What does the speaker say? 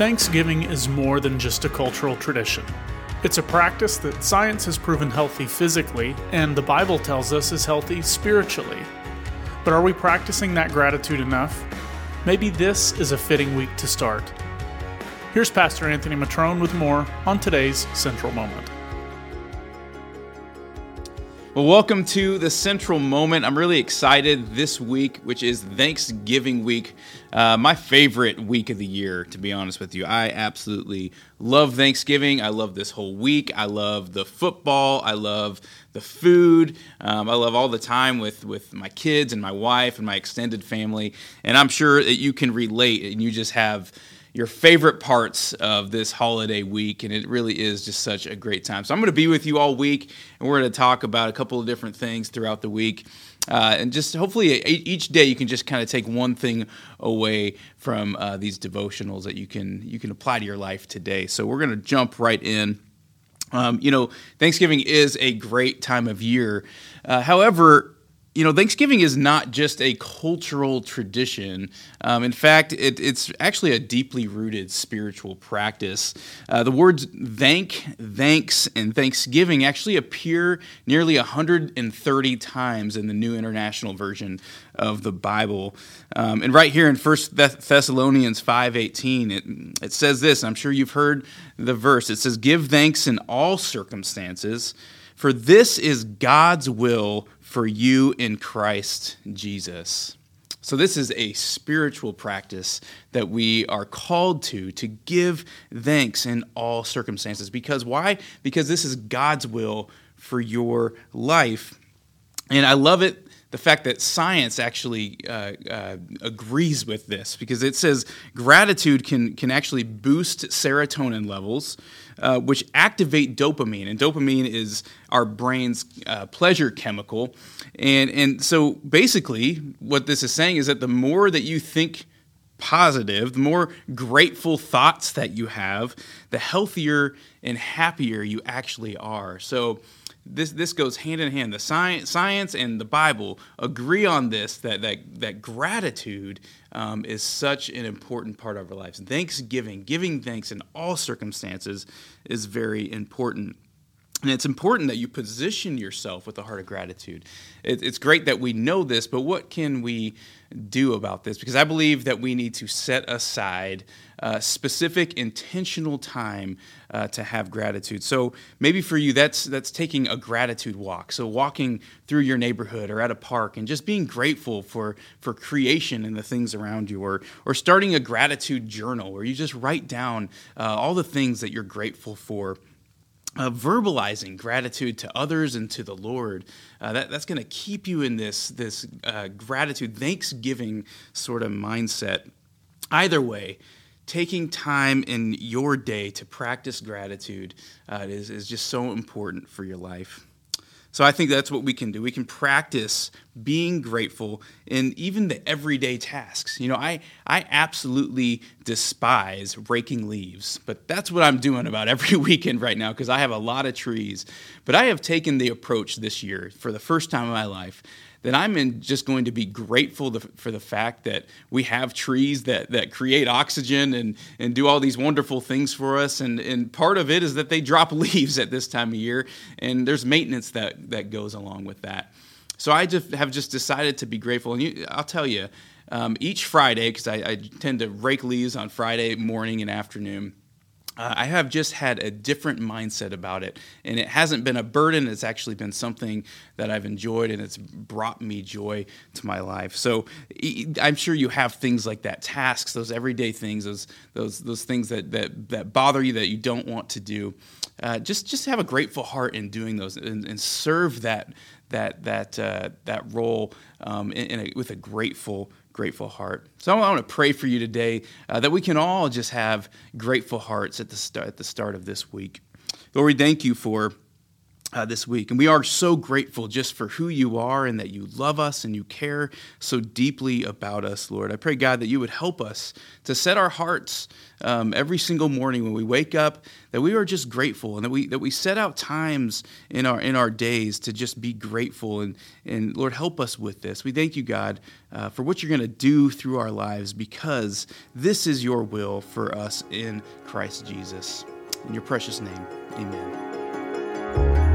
Thanksgiving is more than just a cultural tradition. It's a practice that science has proven healthy physically, and the Bible tells us is healthy spiritually. But are we practicing that gratitude enough? Maybe this is a fitting week to start. Here's Pastor Anthony Matrone with more on today's Central Moment. Well, welcome to the Central Moment. I'm really excited this week, which is Thanksgiving week, uh, my favorite week of the year, to be honest with you. I absolutely love Thanksgiving. I love this whole week. I love the football. I love the food. Um, I love all the time with, with my kids and my wife and my extended family. And I'm sure that you can relate and you just have your favorite parts of this holiday week, and it really is just such a great time. So I'm going to be with you all week, and we're going to talk about a couple of different things throughout the week. Uh, and just hopefully each day you can just kind of take one thing away from uh, these devotionals that you can you can apply to your life today. So we're going to jump right in. Um, you know, Thanksgiving is a great time of year. Uh, however, you know, Thanksgiving is not just a cultural tradition. Um, in fact, it, it's actually a deeply rooted spiritual practice. Uh, the words thank, thanks, and thanksgiving actually appear nearly 130 times in the New International Version of the Bible. Um, and right here in 1 Thessalonians 5.18, it, it says this. I'm sure you've heard the verse. It says, Give thanks in all circumstances, for this is God's will for you in Christ Jesus. So, this is a spiritual practice that we are called to, to give thanks in all circumstances. Because why? Because this is God's will for your life. And I love it the fact that science actually uh, uh, agrees with this because it says gratitude can, can actually boost serotonin levels, uh, which activate dopamine. And dopamine is our brain's uh, pleasure chemical. And, and so basically, what this is saying is that the more that you think positive, the more grateful thoughts that you have, the healthier and happier you actually are. So, this this goes hand in hand. The science science and the Bible agree on this that that that gratitude um, is such an important part of our lives. Thanksgiving, giving thanks in all circumstances, is very important. And it's important that you position yourself with a heart of gratitude. It, it's great that we know this, but what can we do about this? Because I believe that we need to set aside uh, specific, intentional time uh, to have gratitude. So maybe for you, that's that's taking a gratitude walk. So walking through your neighborhood or at a park and just being grateful for for creation and the things around you, or or starting a gratitude journal where you just write down uh, all the things that you're grateful for uh, verbalizing gratitude to others and to the Lord. Uh, that, that's going to keep you in this, this uh, gratitude, thanksgiving sort of mindset. Either way, taking time in your day to practice gratitude uh, is, is just so important for your life. So I think that's what we can do. We can practice being grateful in even the everyday tasks. You know, I, I absolutely despise raking leaves, but that's what I'm doing about every weekend right now because I have a lot of trees. But I have taken the approach this year for the first time in my life that I'm just going to be grateful to, for the fact that we have trees that, that create oxygen and, and do all these wonderful things for us. And, and part of it is that they drop leaves at this time of year, and there's maintenance that, goes along with that. So I just have just decided to be grateful. And you, I'll tell you, um, each Friday, because I, I tend to rake leaves on Friday morning and afternoon uh, I have just had a different mindset about it. And it hasn't been a burden, it's actually been something that I've enjoyed and it's brought me joy to my life. So I'm sure you have things like that tasks, those everyday things, those, those, those things that, that, that bother you that you don't want to do. Uh, just, just have a grateful heart in doing those and, and serve that, that, that, uh, that role um, in, in a, with a grateful grateful heart. So I want to pray for you today uh, that we can all just have grateful hearts at the start at the start of this week. Lord, we thank you for uh, this week. And we are so grateful just for who you are and that you love us and you care so deeply about us, Lord. I pray, God, that you would help us to set our hearts um, every single morning when we wake up, that we are just grateful and that we, that we set out times in our, in our days to just be grateful. And, and Lord, help us with this. We thank you, God, uh, for what you're going to do through our lives because this is your will for us in Christ Jesus. In your precious name, amen.